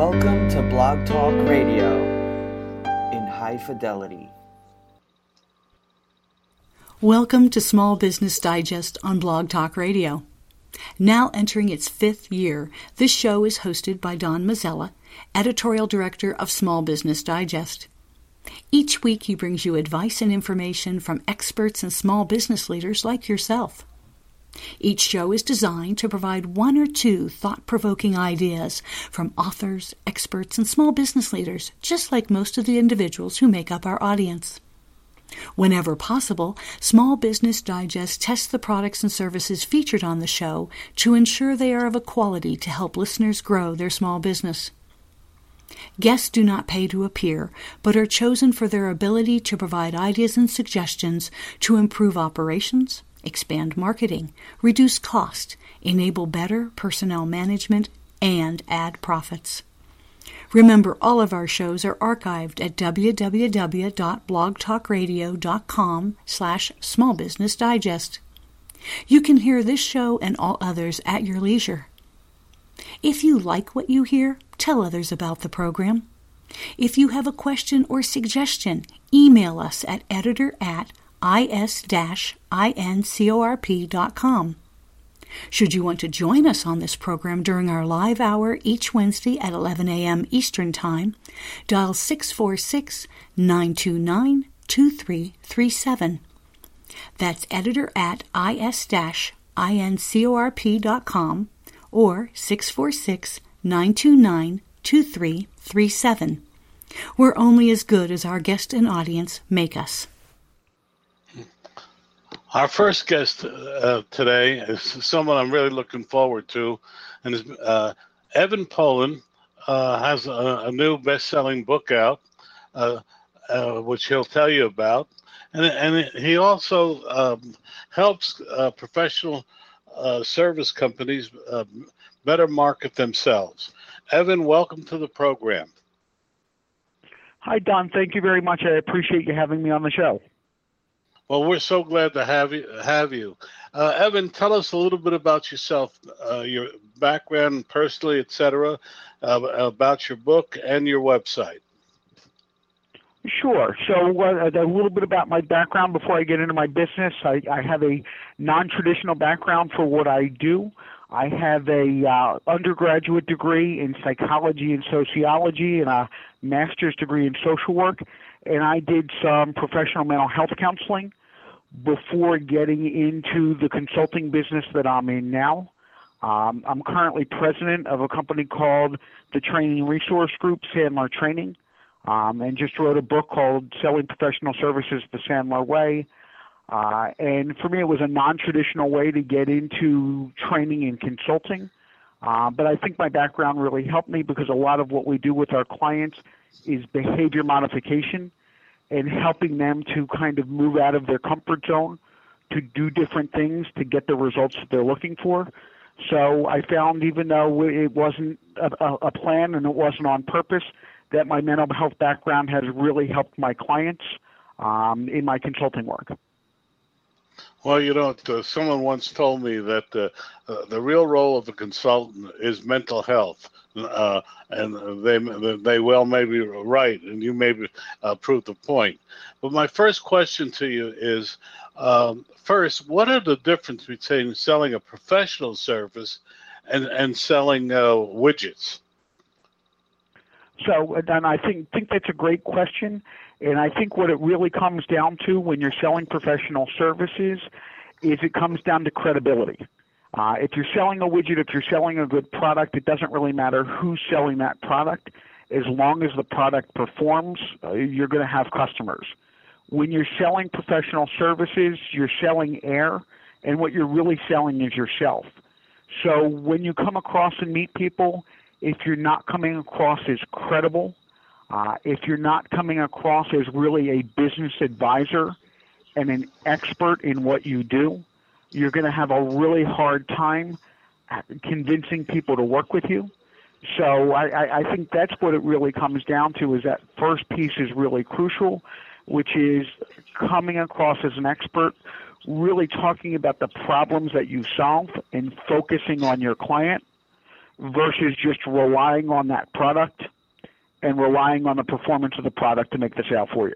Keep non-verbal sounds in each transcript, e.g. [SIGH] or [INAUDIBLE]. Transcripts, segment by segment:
Welcome to Blog Talk Radio in high fidelity. Welcome to Small Business Digest on Blog Talk Radio. Now entering its fifth year, this show is hosted by Don Mazzella, editorial director of Small Business Digest. Each week, he brings you advice and information from experts and small business leaders like yourself. Each show is designed to provide one or two thought provoking ideas from authors, experts, and small business leaders, just like most of the individuals who make up our audience. Whenever possible, Small Business Digest tests the products and services featured on the show to ensure they are of a quality to help listeners grow their small business. Guests do not pay to appear, but are chosen for their ability to provide ideas and suggestions to improve operations, expand marketing, reduce cost, enable better personnel management, and add profits. Remember, all of our shows are archived at www.blogtalkradio.com slash smallbusinessdigest. You can hear this show and all others at your leisure. If you like what you hear, tell others about the program. If you have a question or suggestion, email us at editor at is-incorp.com. Should you want to join us on this program during our live hour each Wednesday at 11 a.m. Eastern Time, dial 646 929 2337. That's editor at is-incorp.com or 646 929 2337. We're only as good as our guest and audience make us. Our first guest uh, today is someone I'm really looking forward to, and is, uh, Evan Polin uh, has a, a, new best-selling book out, uh, uh, which he'll tell you about, and and he also um, helps uh, professional service companies better market themselves. Evan, welcome to the program. Hi, Don. Thank you very much. I appreciate you having me on the show. Well, we're so glad to have you. Have you, uh, Evan? Tell us a little bit about yourself, uh, your background, personally, etc., uh, about your book and your website. Sure. So, uh, a little bit about my background before I get into my business. I, I have a non-traditional background for what I do. I have a uh, undergraduate degree in psychology and sociology and a master's degree in social work, and I did some professional mental health counseling before getting into the consulting business that I'm in now. Um, I'm currently president of a company called the Training Resource Group, Sandler Training, um, and just wrote a book called Selling Professional Services the Sandler Way. Uh, and for me, it was a non traditional way to get into training and consulting. Uh, but I think my background really helped me because a lot of what we do with our clients is behavior modification and helping them to kind of move out of their comfort zone to do different things to get the results that they're looking for. So I found, even though it wasn't a, a plan and it wasn't on purpose, that my mental health background has really helped my clients um, in my consulting work. Well, you know, someone once told me that uh, uh, the real role of a consultant is mental health, uh, and they they well may be right, and you may uh, prove the point. But my first question to you is, um, first, what are the difference between selling a professional service and and selling widgets? So, and I think think that's a great question. And I think what it really comes down to when you're selling professional services is it comes down to credibility. Uh, if you're selling a widget, if you're selling a good product, it doesn't really matter who's selling that product. As long as the product performs, uh, you're going to have customers. When you're selling professional services, you're selling air, and what you're really selling is yourself. So when you come across and meet people, if you're not coming across as credible, uh, if you're not coming across as really a business advisor and an expert in what you do, you're going to have a really hard time convincing people to work with you. So I, I think that's what it really comes down to is that first piece is really crucial, which is coming across as an expert, really talking about the problems that you solve and focusing on your client versus just relying on that product and relying on the performance of the product to make the sale for you.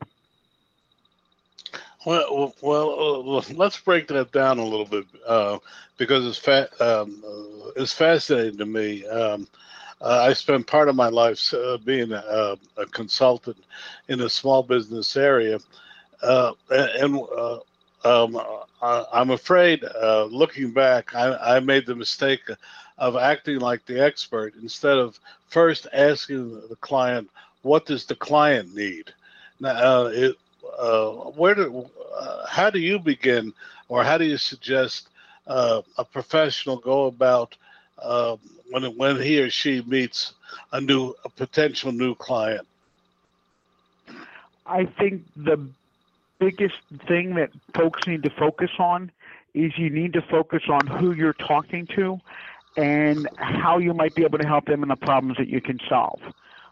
Well, well, uh, let's break that down a little bit uh, because it's fa- um, uh, it's fascinating to me. Um, uh, I spent part of my life uh, being a, a, consultant in a small business area, uh, and um, I, am afraid, looking back, I, I, made the mistake of acting like the expert instead of first asking the client, "What does the client need?" Now, it, uh, where do, uh, how do you begin, or how do you suggest uh, a professional go about um, when when he or she meets a new a potential new client? I think the biggest thing that folks need to focus on is you need to focus on who you're talking to and how you might be able to help them in the problems that you can solve.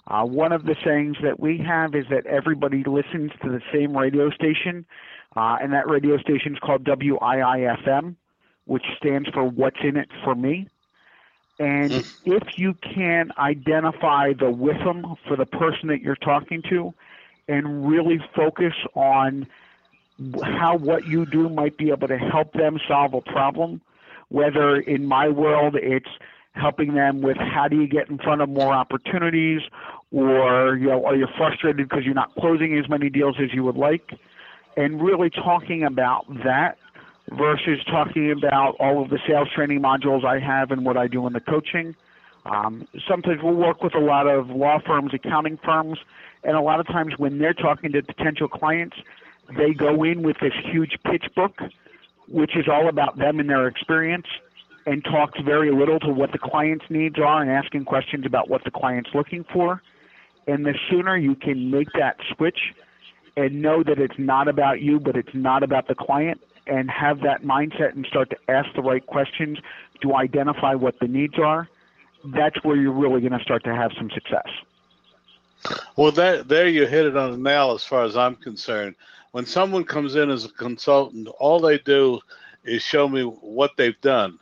Uh, one of the sayings that we have is that everybody listens to the same radio station, uh, and that radio station is called WIIFM, which stands for What's in It for Me. And hmm. if you can identify the WIFM for the person that you're talking to and really focus on how what you do might be able to help them solve a problem, whether in my world it's helping them with how do you get in front of more opportunities or you know are you frustrated because you're not closing as many deals as you would like and really talking about that versus talking about all of the sales training modules I have and what I do in the coaching. Um, sometimes we'll work with a lot of law firms, accounting firms, and a lot of times when they're talking to potential clients, they go in with this huge pitch book, which is all about them and their experience and talks very little to what the client's needs are and asking questions about what the client's looking for. And the sooner you can make that switch and know that it's not about you, but it's not about the client, and have that mindset and start to ask the right questions to identify what the needs are, that's where you're really going to start to have some success. Well, that, there you hit it on the nail as far as I'm concerned. When someone comes in as a consultant, all they do is show me what they've done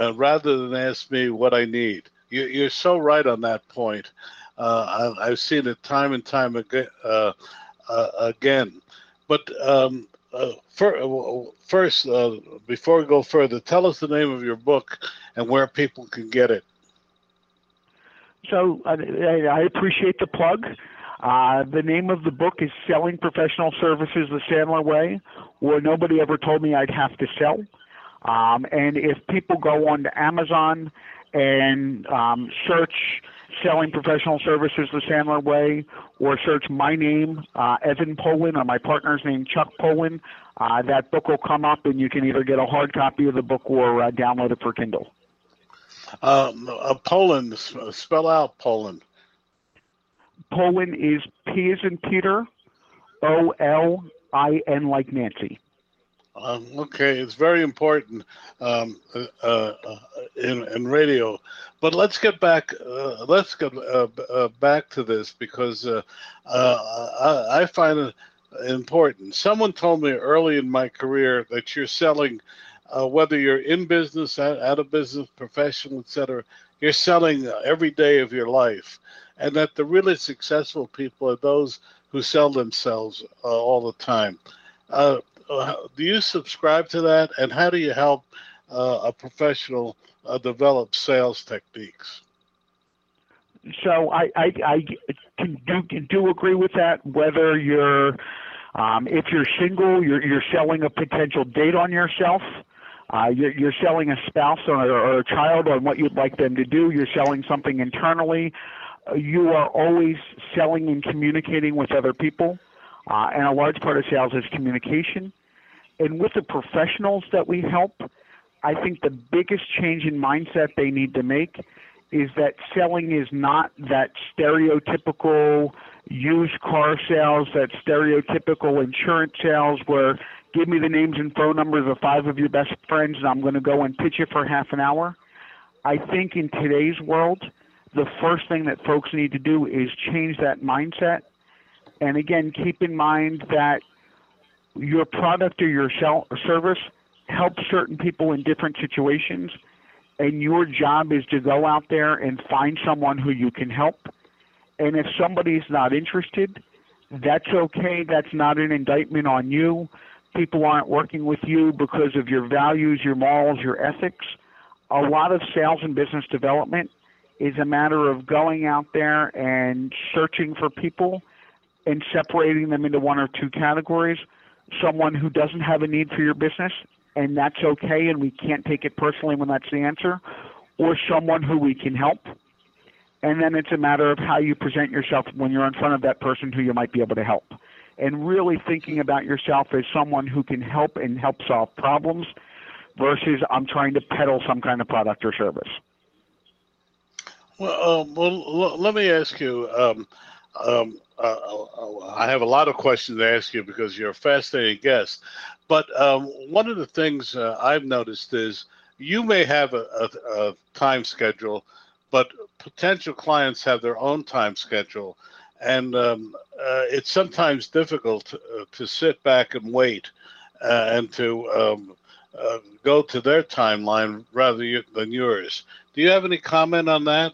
uh, rather than ask me what I need. You, are so right on that point. Uh, I, have seen it time and time again. Uh, uh again. But um, uh, for, uh, first, before we go further, tell us the name of your book and where people can get it. So I appreciate the plug. Uh, the name of the book is Selling Professional Services the Sandler Way, where nobody ever told me I'd have to sell. Um, and if people go on to Amazon and um, search selling professional services the Sandler way, or search my name, uh, Evan Polin, or my partner's name, Chuck Polin, uh, that book will come up, and you can either get a hard copy of the book or uh, download it for Kindle. Um, uh, Polin, spell out Polin. Polin is P as in Peter, O L I N like Nancy. Um, okay, it's very important um, uh, uh, in, in radio. But let's get back. Uh, let's get uh, uh, back to this because uh, I, I, find it important. Someone told me early in my career that you're selling, whether you're in business, out of business, professional, etc. You're selling every day of your life, and that the really successful people are those who sell themselves all the time. Uh, uh, do you subscribe to that, and how do you help uh, a professional uh, develop sales techniques? So I, I, I can do, can do agree with that. Whether you're um, if you're single, you're, you're selling a potential date on yourself. Uh, you're, you're selling a spouse or, or a child on what you'd like them to do. You're selling something internally. You are always selling and communicating with other people. Uh, and a large part of sales is communication. And with the professionals that we help, I think the biggest change in mindset they need to make is that selling is not that stereotypical used car sales, that stereotypical insurance sales where give me the names and phone numbers of five of your best friends and I'm going to go and pitch it for half an hour. I think in today's world, the first thing that folks need to do is change that mindset. And again, keep in mind that your product or your service helps certain people in different situations, and your job is to go out there and find someone who you can help. And if somebody's not interested, that's okay. That's not an indictment on you. People aren't working with you because of your values, your morals, your ethics. A lot of sales and business development is a matter of going out there and searching for people and separating them into one or two categories. Someone who doesn't have a need for your business, and that's okay, and we can't take it personally when that's the answer, or someone who we can help. And then it's a matter of how you present yourself when you're in front of that person who you might be able to help. And really thinking about yourself as someone who can help and help solve problems versus I'm trying to peddle some kind of product or service. Well, um, well, let me ask you. Um, um, uh, I have a lot of questions to ask you because you're a fascinating guest. But um, one of the things uh, I've noticed is you may have a, a, a, time schedule, but potential clients have their own time schedule. And um, uh, it's sometimes difficult to, uh, to, sit back and wait uh, and to um, uh, go to their timeline rather than yours. Do you have any comment on that?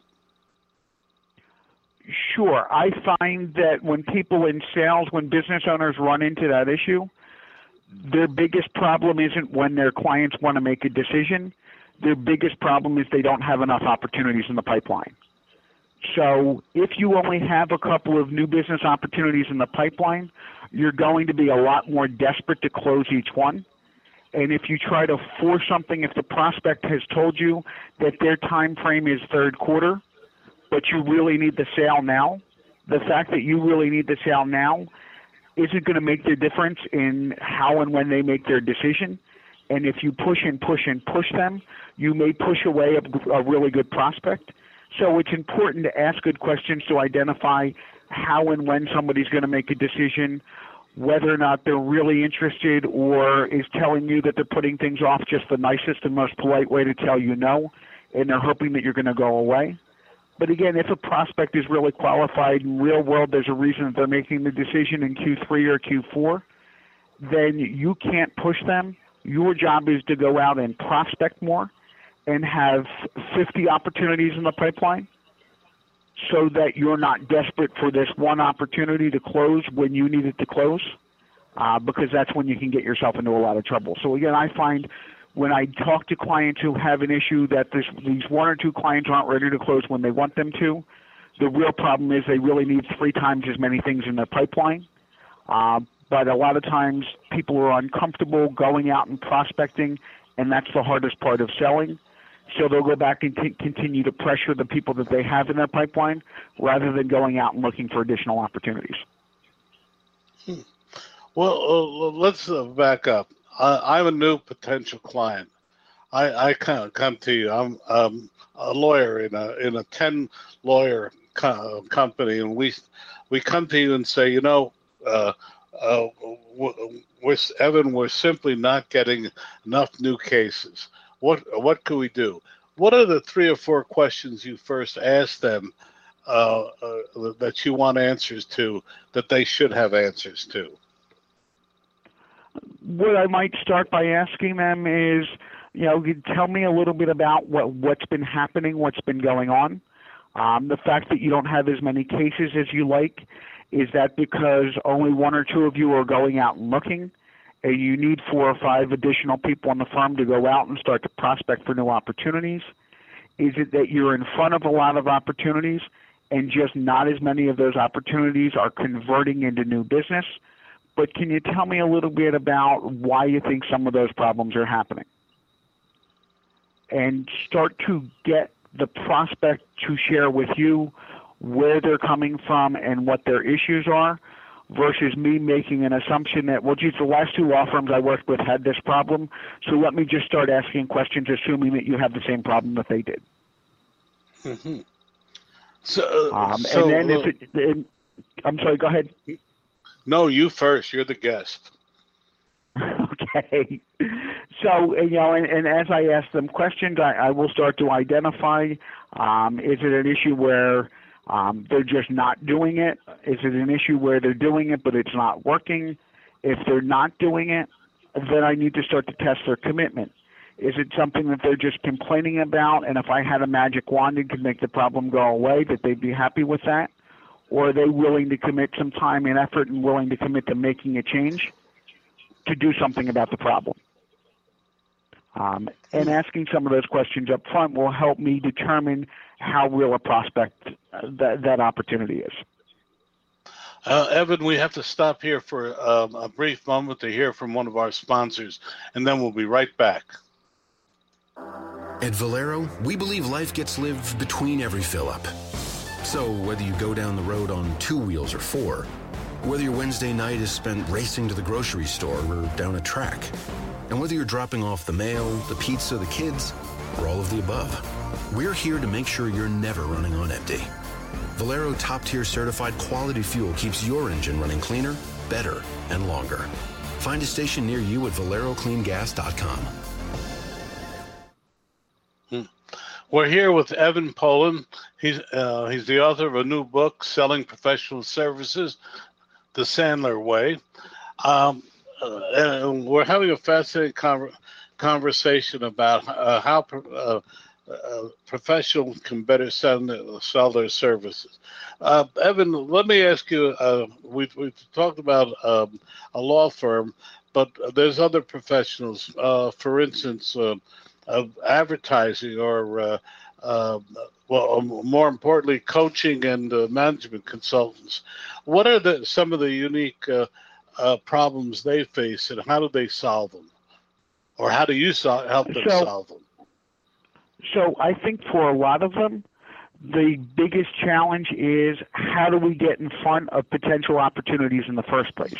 Sure. I find that when people in sales, when business owners run into that issue, their biggest problem isn't when their clients want to make a decision. Their biggest problem is they don't have enough opportunities in the pipeline. So if you only have a couple of new business opportunities in the pipeline, you're going to be a lot more desperate to close each one. And if you try to force something, if the prospect has told you that their time frame is third quarter, but you really need the sale now, the fact that you really need the sale now isn't going to make the difference in how and when they make their decision. And if you push and push and push them, you may push away a, a really good prospect. So it's important to ask good questions to identify how and when somebody's going to make a decision, whether or not they're really interested or is telling you that they're putting things off just the nicest and most polite way to tell you no, and they're hoping that you're going to go away. But again, if a prospect is really qualified in real world, there's a reason they're making the decision in Q3 or Q4, then you can't push them. Your job is to go out and prospect more and have 50 opportunities in the pipeline so that you're not desperate for this one opportunity to close when you need it to close uh, because that's when you can get yourself into a lot of trouble. So again, I find when I talk to clients who have an issue that these one or two clients aren't ready to close when they want them to, the real problem is they really need three times as many things in their pipeline. Uh, but a lot of times people are uncomfortable going out and prospecting, and that's the hardest part of selling. So they'll go back and t- continue to pressure the people that they have in their pipeline rather than going out and looking for additional opportunities. Hmm. Well, uh, let's uh, back up. I, am a new potential client. I, I come come to you. I'm um, a lawyer in a in a ten lawyer co- company, and we we come to you and say, you know, uh, uh, we're, Evan, we're simply not getting enough new cases. What what can we do? What are the three or four questions you first ask them uh, uh that you want answers to that they should have answers to? What I might start by asking them is, you know, tell me a little bit about what what's been happening, what's been going on. Um, the fact that you don't have as many cases as you like, is that because only one or two of you are going out and looking, and you need four or five additional people in the firm to go out and start to prospect for new opportunities? Is it that you're in front of a lot of opportunities and just not as many of those opportunities are converting into new business? But can you tell me a little bit about why you think some of those problems are happening? And start to get the prospect to share with you where they're coming from and what their issues are versus me making an assumption that, well, geez, the last two law firms I worked with had this problem, so let me just start asking questions assuming that you have the same problem that they did. Mm-hmm. So, uh, um, so, and then uh, if it, I'm sorry, go ahead. No, you first. You're the guest. [LAUGHS] okay. So, you know, and, and as I ask them questions, I, I will start to identify um, is it an issue where um, they're just not doing it? Is it an issue where they're doing it but it's not working? If they're not doing it, then I need to start to test their commitment. Is it something that they're just complaining about, and if I had a magic wand and could make the problem go away, that they'd be happy with that? Or are they willing to commit some time and effort and willing to commit to making a change to do something about the problem? Um, and asking some of those questions up front will help me determine how real a prospect uh, that, that opportunity is. Uh, Evan, we have to stop here for um, a brief moment to hear from one of our sponsors, and then we'll be right back. At Valero, we believe life gets lived between every fill up. So, whether you go down the road on two wheels or four, whether your Wednesday night is spent racing to the grocery store or down a track, and whether you're dropping off the mail, the pizza, the kids, or all of the above, we're here to make sure you're never running on empty. Valero top tier certified quality fuel keeps your engine running cleaner, better, and longer. Find a station near you at valerocleangas.com. We're here with Evan Polin. He's uh, he's the author of a new book, Selling Professional Services, The Sandler Way. Um, uh, and we're having a fascinating con- conversation about uh, how uh, uh, professionals can better sell, sell their services. Uh, Evan, let me ask you. Uh, we've, we've talked about um, a law firm, but there's other professionals. Uh, for instance, of advertising or, uh, um, well, um, more importantly, coaching and management consultants. What are the some of the unique problems they face, and how do they solve them, or how do you sol- help them so, solve them? So I think for a lot of them, the biggest challenge is how do we get in front of potential opportunities in the first place?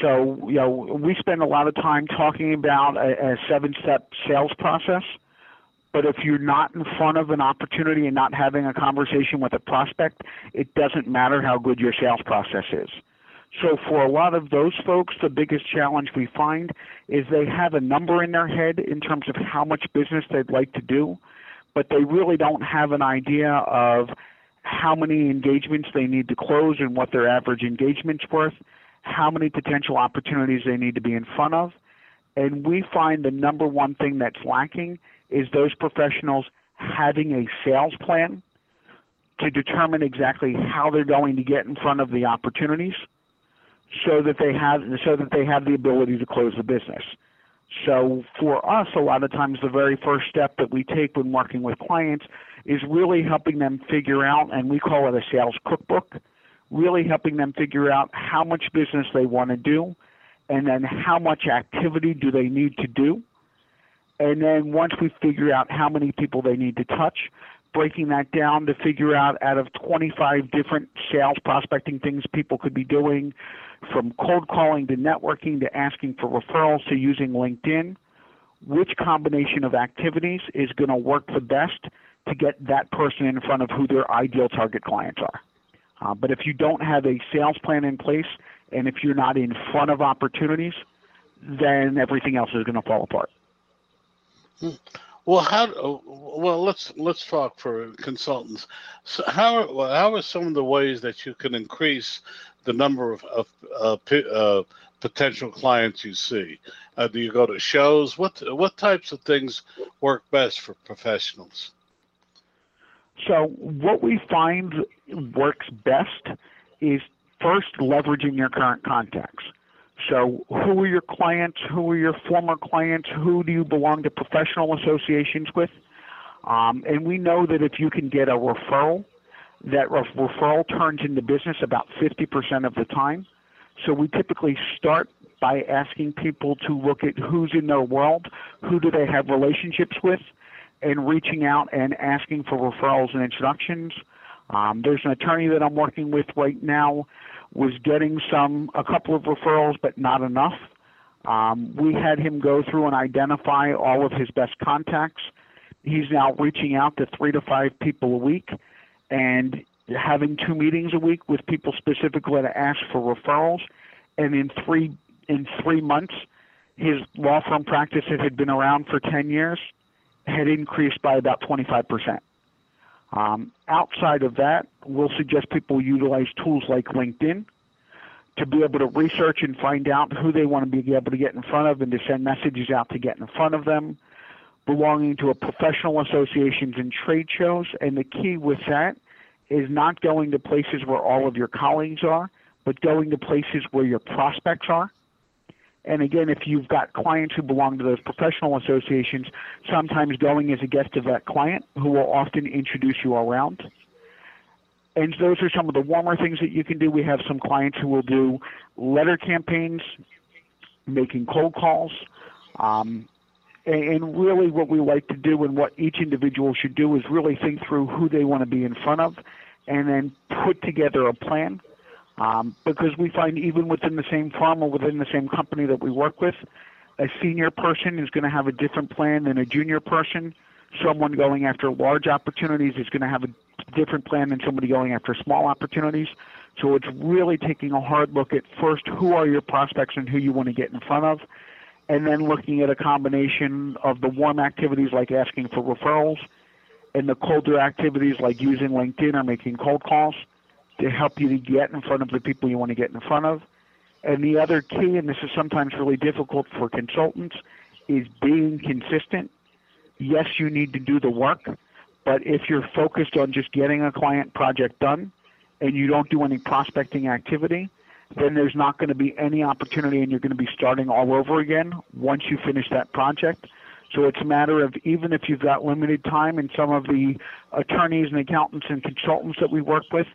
So, you know, we spend a lot of time talking about a, a seven step sales process. But if you're not in front of an opportunity and not having a conversation with a prospect, it doesn't matter how good your sales process is. So for a lot of those folks, the biggest challenge we find is they have a number in their head in terms of how much business they'd like to do, but they really don't have an idea of how many engagements they need to close and what their average engagement's worth, how many potential opportunities they need to be in front of. And we find the number one thing that's lacking is those professionals having a sales plan to determine exactly how they're going to get in front of the opportunities so that they have so that they have the ability to close the business. So for us, a lot of times the very first step that we take when working with clients is really helping them figure out, and we call it a sales cookbook, really helping them figure out how much business they want to do, and then how much activity do they need to do. And then once we figure out how many people they need to touch, breaking that down to figure out out of 25 different sales prospecting things people could be doing, from cold calling to networking to asking for referrals to using LinkedIn, which combination of activities is going to work the best to get that person in front of who their ideal target clients are. Uh, but if you don't have a sales plan in place and if you're not in front of opportunities, then everything else is going to fall apart. Hmm. Well, how? Well, let's let's talk for consultants. So how are, how are some of the ways that you can increase the number of, of uh, uh, potential clients you see? Uh, do you go to shows? What what types of things work best for professionals? So what we find works best is first leveraging your current contacts. So who are your clients? Who are your former clients? Who do you belong to professional associations with? Um, and we know that if you can get a referral that referral turns into business about 50% of the time. So we typically start by asking people to look at who's in their world, who do they have relationships with, and reaching out and asking for referrals and introductions. Um, there's an attorney that I'm working with right now was getting some a couple of referrals, but not enough. Um, we had him go through and identify all of his best contacts. He's now reaching out to three to five people a week and having two meetings a week with people specifically to ask for referrals. And in three in three months, his law firm practice that had been around for 10 years had increased by about 25 percent. Um, outside of that, we'll suggest people utilize tools like LinkedIn to be able to research and find out who they want to be able to get in front of and to send messages out to get in front of them. belonging to a professional associations and trade shows. And the key with that is not going to places where all of your colleagues are, but going to places where your prospects are. And again, if you've got clients who belong to those professional associations, sometimes going as a guest of that client who will often introduce you around. And those are some of the warmer things that you can do. We have some clients who will do letter campaigns, making cold calls, um, and really what we like to do and what each individual should do is really think through who they want to be in front of and then put together a plan um, because we find even within the same firm or within the same company that we work with a senior person is going to have a different plan than a junior person. Someone going after large opportunities is going to have a different plan than somebody going after small opportunities. So it's really taking a hard look at first who are your prospects and who you want to get in front of and then looking at a combination of the warm activities like asking for referrals and the colder activities like using LinkedIn or making cold calls to help you to get in front of the people you want to get in front of. And the other key, and this is sometimes really difficult for consultants, is being consistent. Yes, you need to do the work, but if you're focused on just getting a client project done and you don't do any prospecting activity, then there's not going to be any opportunity and you're going to be starting all over again once you finish that project. So it's a matter of even if you've got limited time and some of the attorneys and accountants and consultants that we work with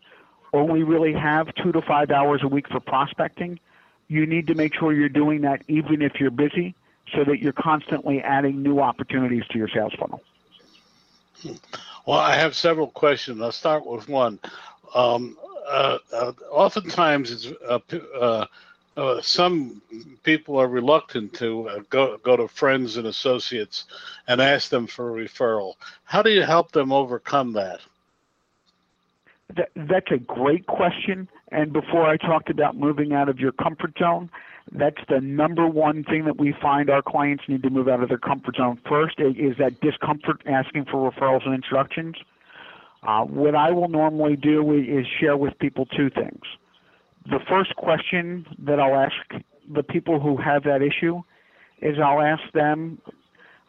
only really have two to five hours a week for prospecting, you need to make sure you're doing that even if you're busy so that you're constantly adding new opportunities to your sales funnel. Well, I have several questions. I'll start with one. Um, uh, uh, oftentimes uh, uh, uh, some people are reluctant to uh, go go to friends and associates and ask them for a referral. How do you help them overcome that? That that's a great question. And before I talked about moving out of your comfort zone, that's the number one thing that we find our clients need to move out of their comfort zone first is that discomfort asking for referrals and introductions. Uh, what I will normally do is share with people two things. The first question that I'll ask the people who have that issue is I'll ask them,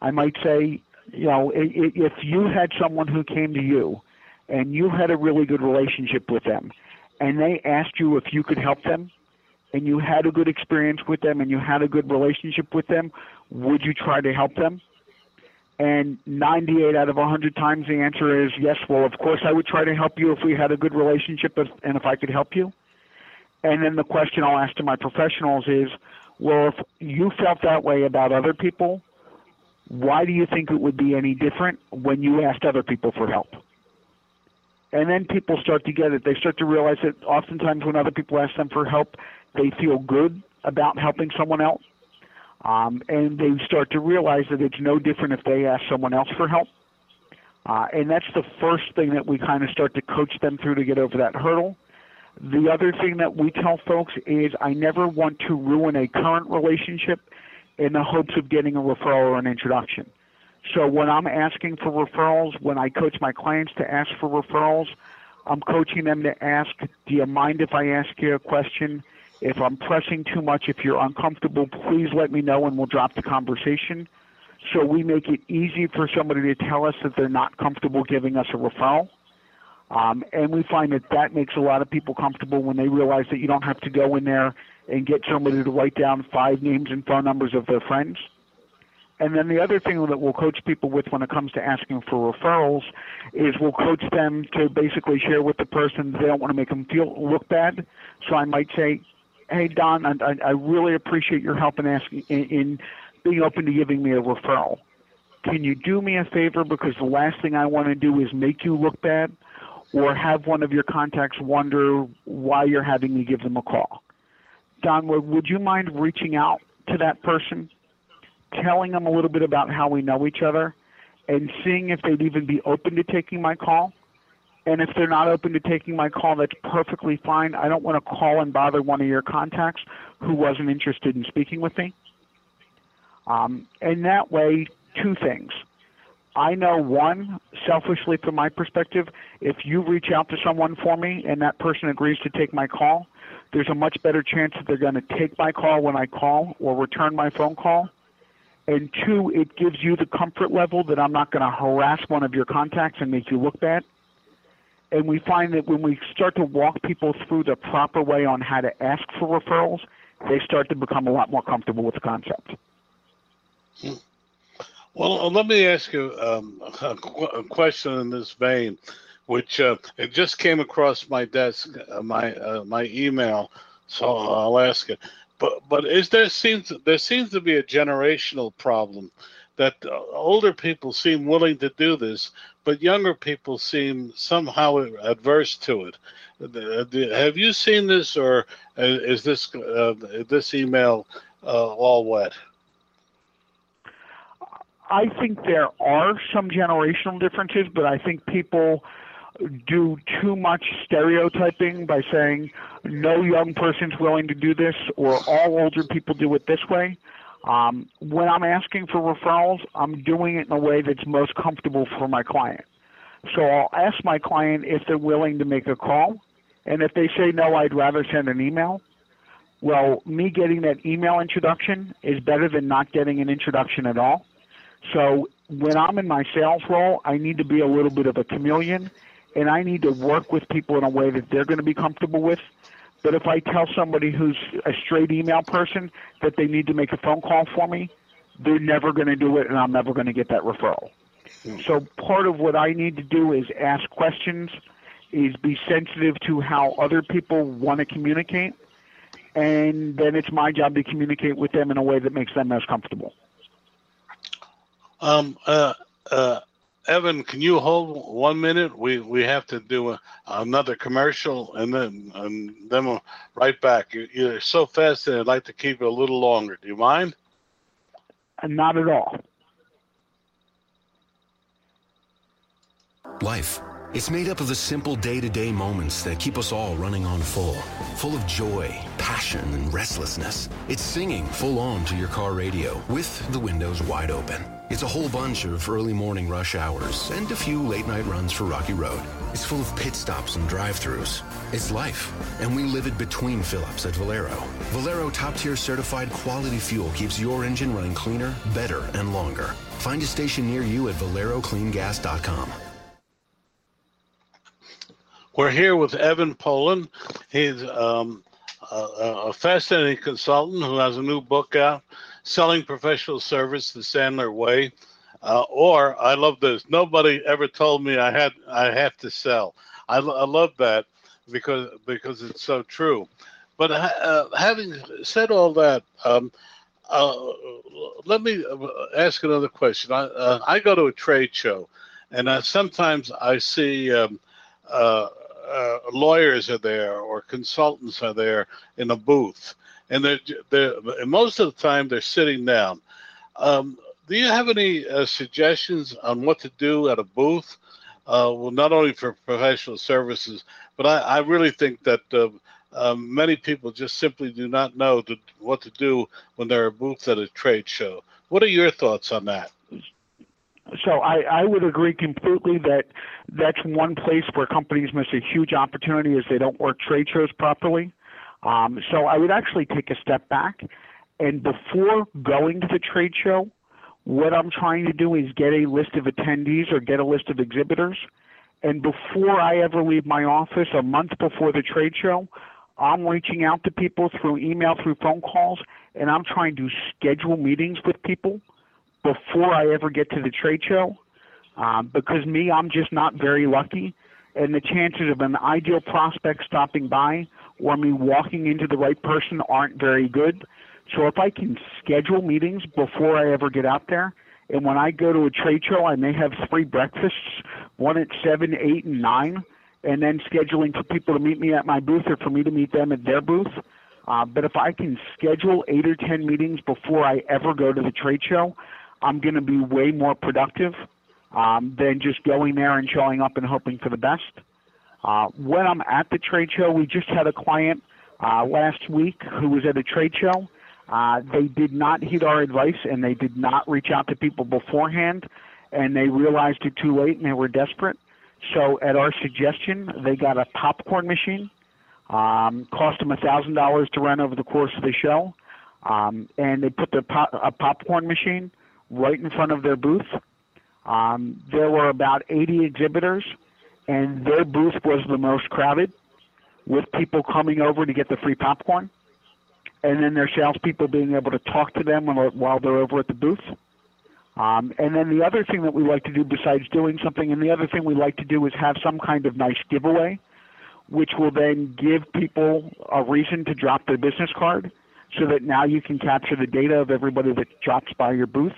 I might say, you know, if you had someone who came to you and you had a really good relationship with them and they asked you if you could help them and you had a good experience with them and you had a good relationship with them, would you try to help them? And 98 out of 100 times the answer is yes. Well, of course I would try to help you if we had a good relationship and if I could help you. And then the question I'll ask to my professionals is, well, if you felt that way about other people, why do you think it would be any different when you asked other people for help? And then people start to get it. They start to realize that oftentimes when other people ask them for help, they feel good about helping someone else. Um, and they start to realize that it's no different if they ask someone else for help. Uh, and that's the first thing that we kind of start to coach them through to get over that hurdle. The other thing that we tell folks is I never want to ruin a current relationship in the hopes of getting a referral or an introduction. So when I'm asking for referrals, when I coach my clients to ask for referrals, I'm coaching them to ask, do you mind if I ask you a question? If I'm pressing too much, if you're uncomfortable, please let me know and we'll drop the conversation. So we make it easy for somebody to tell us that they're not comfortable giving us a referral. Um, and we find that that makes a lot of people comfortable when they realize that you don't have to go in there and get somebody to write down five names and phone numbers of their friends. And then the other thing that we'll coach people with when it comes to asking for referrals is we'll coach them to basically share with the person they don't want to make them feel look bad. So I might say, "Hey Don, I, I really appreciate your help in asking in, in being open to giving me a referral. Can you do me a favor because the last thing I want to do is make you look bad, or have one of your contacts wonder why you're having me give them a call. Don, would you mind reaching out to that person?" Telling them a little bit about how we know each other and seeing if they'd even be open to taking my call. And if they're not open to taking my call, that's perfectly fine. I don't want to call and bother one of your contacts who wasn't interested in speaking with me. Um, and that way, two things. I know one, selfishly from my perspective, if you reach out to someone for me and that person agrees to take my call, there's a much better chance that they're going to take my call when I call or return my phone call and two, it gives you the comfort level that I'm not going to harass one of your contacts and make you look bad. And we find that when we start to walk people through the proper way on how to ask for referrals, they start to become a lot more comfortable with the concept. Well, uh, let me ask you um, a, a, question in this vein, which uh, it just came across my desk, uh, my uh, my email, so I'll ask it. But but is there seems there seems to be a generational problem that uh, older people seem willing to do this, but younger people seem somehow adverse to it. Have you seen this, or is this uh, this email uh, all wet? I think there are some generational differences, but I think people do too much stereotyping by saying no young person's willing to do this or all older people do it this way. Um, when I'm asking for referrals, I'm doing it in a way that's most comfortable for my client. So I'll ask my client if they're willing to make a call. And if they say no, I'd rather send an email. Well, me getting that email introduction is better than not getting an introduction at all. So when I'm in my sales role, I need to be a little bit of a chameleon and I need to work with people in a way that they're going to be comfortable with. But if I tell somebody who's a straight email person that they need to make a phone call for me, they're never going to do it and I'm never going to get that referral. So part of what I need to do is ask questions, is be sensitive to how other people want to communicate, and then it's my job to communicate with them in a way that makes them most comfortable. Um, uh, uh, Evan, can you hold one minute? We we have to do a, another commercial and then and then we'll right back. You, you're so fast, and I'd like to keep it a little longer. Do you mind? Uh, not at all. Life. It's made up of the simple day to day moments that keep us all running on full, full of joy, passion, and restlessness. It's singing full on to your car radio with the windows wide open. It's a whole bunch of early morning rush hours and a few late night runs for Rocky Road. It's full of pit stops and drive throughs. It's life, and we live it between fill-ups at Valero. Valero top-tier certified quality fuel keeps your engine running cleaner, better, and longer. Find a station near you at valerocleangas.com. We're here with Evan Polin. He's um, a, a fascinating consultant who has a new book out selling professional service the Sandler way. Uh, or I love this. Nobody ever told me I had I have to sell. I, I love that because because it's so true. But uh, having said all that, um, uh, let me ask another question. I uh, I go to a trade show, and I, sometimes I see. Um, uh, lawyers are there or consultants are there in a booth, and they're, they're most of the time they're sitting down. Um, do you have any uh, suggestions on what to do at a booth? Uh, well, not only for professional services, but I, I really think that uh, um, many people just simply do not know to, what to do when they're a booth at a trade show. What are your thoughts on that? So I, I would agree completely that that's one place where companies miss a huge opportunity is they don't work trade shows properly. Um, so I would actually take a step back, and before going to the trade show, what I'm trying to do is get a list of attendees or get a list of exhibitors. And before I ever leave my office, a month before the trade show, I'm reaching out to people through email, through phone calls, and I'm trying to schedule meetings with people before I ever get to the trade show. Um, because me, I'm just not very lucky, and the chances of an ideal prospect stopping by or me walking into the right person aren't very good. So if I can schedule meetings before I ever get out there, and when I go to a trade show, I may have three breakfasts, one at seven, eight, and nine, and then scheduling for people to meet me at my booth or for me to meet them at their booth. Uh, but if I can schedule eight or ten meetings before I ever go to the trade show, I'm going to be way more productive um, than just going there and showing up and hoping for the best. Uh, when I'm at the trade show, we just had a client uh, last week who was at a trade show. Uh, they did not heed our advice and they did not reach out to people beforehand, and they realized it too late and they were desperate. So, at our suggestion, they got a popcorn machine. Um, cost them a thousand dollars to run over the course of the show. um, and they put the a popcorn machine right in front of their booth. Um, there were about 80 exhibitors, and their booth was the most crowded, with people coming over to get the free popcorn, and then their salespeople being able to talk to them while they're over at the booth. Um, and then the other thing that we like to do besides doing something, and the other thing we like to do is have some kind of nice giveaway, which will then give people a reason to drop their business card so that now you can capture the data of everybody that drops by your booth.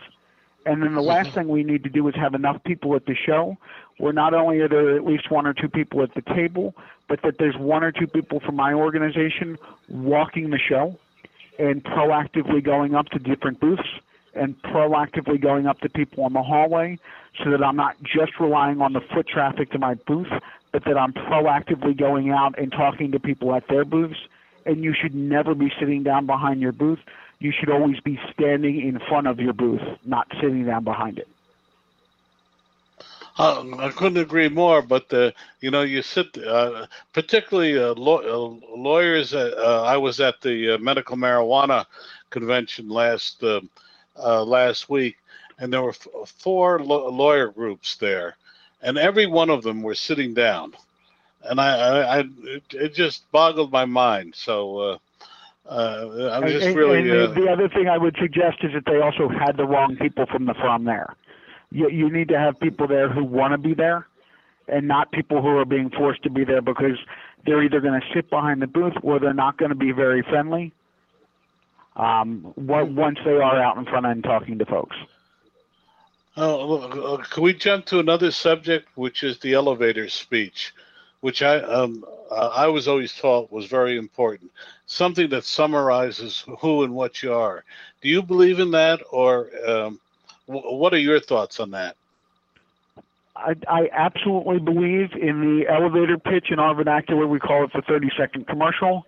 And then the mm-hmm. last thing we need to do is have enough people at the show where not only are there at least one or two people at the table, but that there's one or two people from my organization walking the show and proactively going up to different booths and proactively going up to people in the hallway so that I'm not just relying on the foot traffic to my booth, but that I'm proactively going out and talking to people at their booths. And you should never be sitting down behind your booth. You should always be standing in front of your booth, not sitting down behind it. Uh, I couldn't agree more. But the, you know, you sit, uh, particularly uh, law, uh, lawyers. Uh, I was at the uh, medical marijuana convention last uh, last week, and there were f- four lo- lawyer groups there, and every one of them were sitting down, and I, I, I it, it, just boggled my mind. So. Uh, uh, I'm just and, really. And the, the other thing I would suggest is that they also had the wrong people from the firm there. You, you need to have people there who want to be there, and not people who are being forced to be there because they're either going to sit behind the booth or they're not going to be very friendly um, once they are out in front and talking to folks. Oh, uh, can we jump to another subject, which is the elevator speech, which I um, uh, I was always taught was very important, something that summarizes who and what you are. Do you believe in that, or um, w- what are your thoughts on that? I, I absolutely believe in the elevator pitch. In our vernacular, we call it the 30 second commercial.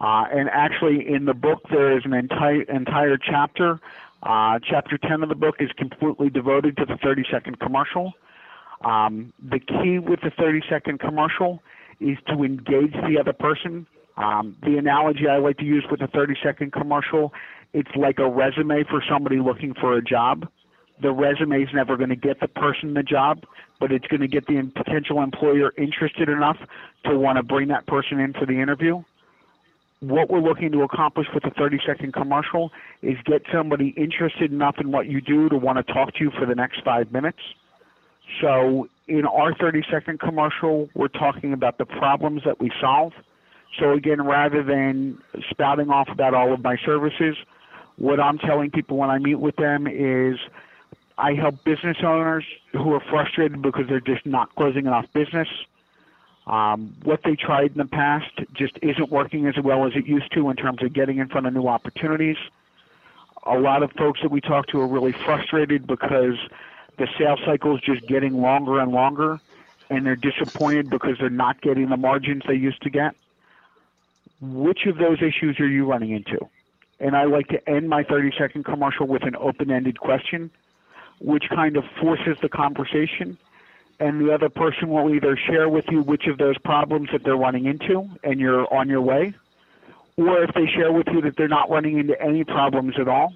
Uh, and actually, in the book, there is an entire entire chapter. Uh, chapter 10 of the book is completely devoted to the 30 second commercial. Um, the key with the 30 second commercial is to engage the other person. Um, the analogy I like to use with the 30 second commercial, it's like a resume for somebody looking for a job. The resume is never going to get the person the job, but it's going to get the potential employer interested enough to want to bring that person in for the interview what we're looking to accomplish with the 30 second commercial is get somebody interested enough in what you do to want to talk to you for the next five minutes. So in our 30 second commercial, we're talking about the problems that we solve. So again, rather than spouting off about all of my services, what I'm telling people when I meet with them is I help business owners who are frustrated because they're just not closing enough business. Um, what they tried in the past just isn't working as well as it used to in terms of getting in front of new opportunities. A lot of folks that we talk to are really frustrated because the sales cycle is just getting longer and longer, and they're disappointed because they're not getting the margins they used to get. Which of those issues are you running into? And I like to end my 30 second commercial with an open ended question, which kind of forces the conversation and the other person will either share with you which of those problems that they're running into and you're on your way, or if they share with you that they're not running into any problems at all,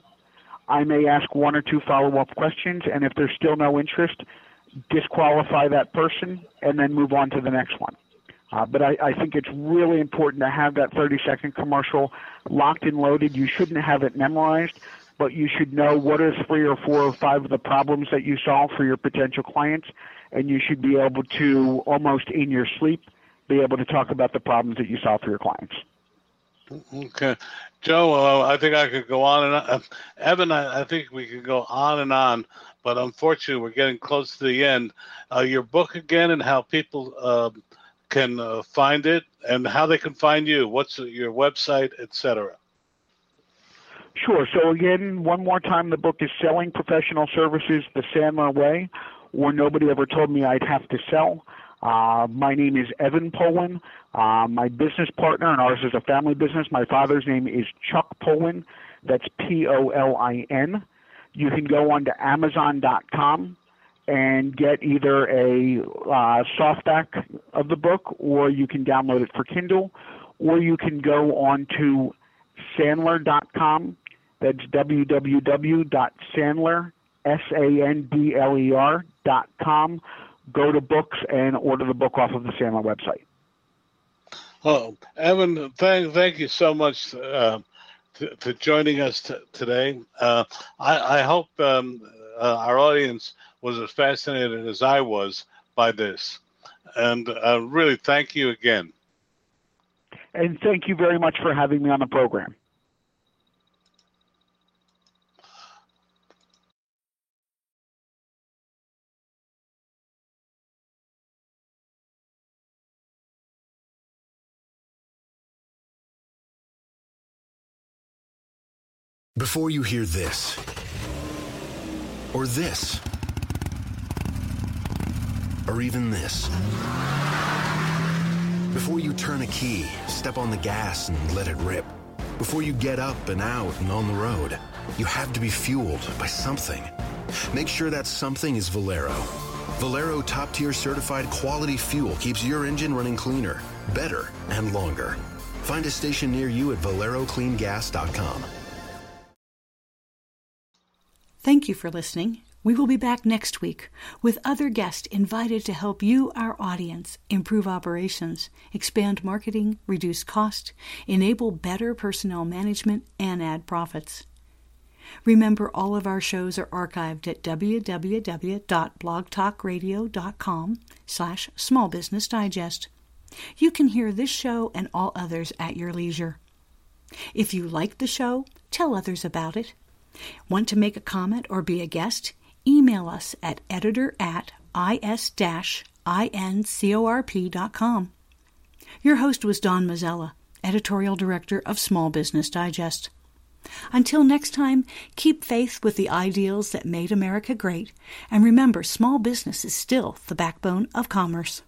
I may ask one or two follow up questions, and if there's still no interest, disqualify that person and then move on to the next one. Uh, but I, I think it's really important to have that 30 second commercial locked and loaded. You shouldn't have it memorized, but you should know what are three or four or five of the problems that you solve for your potential clients and you should be able to almost in your sleep be able to talk about the problems that you solve for your clients. Okay, Joe, uh, I think I could go on and on. Evan, I, I, think we could go on and on, but unfortunately, we're getting close to the end. Uh, your book again, and how people uh, can find it, and how they can find you. What's your website, etc. Sure. So again, one more time, the book is Selling Professional Services the Sandler Way where nobody ever told me I'd have to sell. Uh, my name is Evan Polin. Uh, my business partner, and ours is a family business. My father's name is Chuck Polin. That's P O L I N. You can go on to Amazon.com and get either a uh, softback of the book, or you can download it for Kindle, or you can go on to Sandler.com That's www.sandler, S-A-N-D-L-E-R dot com. Go to books and order the book off of the Sandler website. Oh, Evan, thank thank you so much uh, to, to joining us t- today. Uh, I, I hope um, uh, our audience was as fascinated as I was by this, and uh, really thank you again. And thank you very much for having me on the program. Before you hear this, or this, or even this, before you turn a key, step on the gas and let it rip, before you get up and out and on the road, you have to be fueled by something. Make sure that something is Valero. Valero top tier certified quality fuel keeps your engine running cleaner, better, and longer. Find a station near you at valerocleangas.com. Thank you for listening. We will be back next week with other guests invited to help you, our audience, improve operations, expand marketing, reduce cost, enable better personnel management, and add profits. Remember, all of our shows are archived at www.blogtalkradio.com slash small business digest. You can hear this show and all others at your leisure. If you like the show, tell others about it. Want to make a comment or be a guest? Email us at editor at is-incorp.com. Your host was Don Mazzella, Editorial Director of Small Business Digest. Until next time, keep faith with the ideals that made America great, and remember small business is still the backbone of commerce.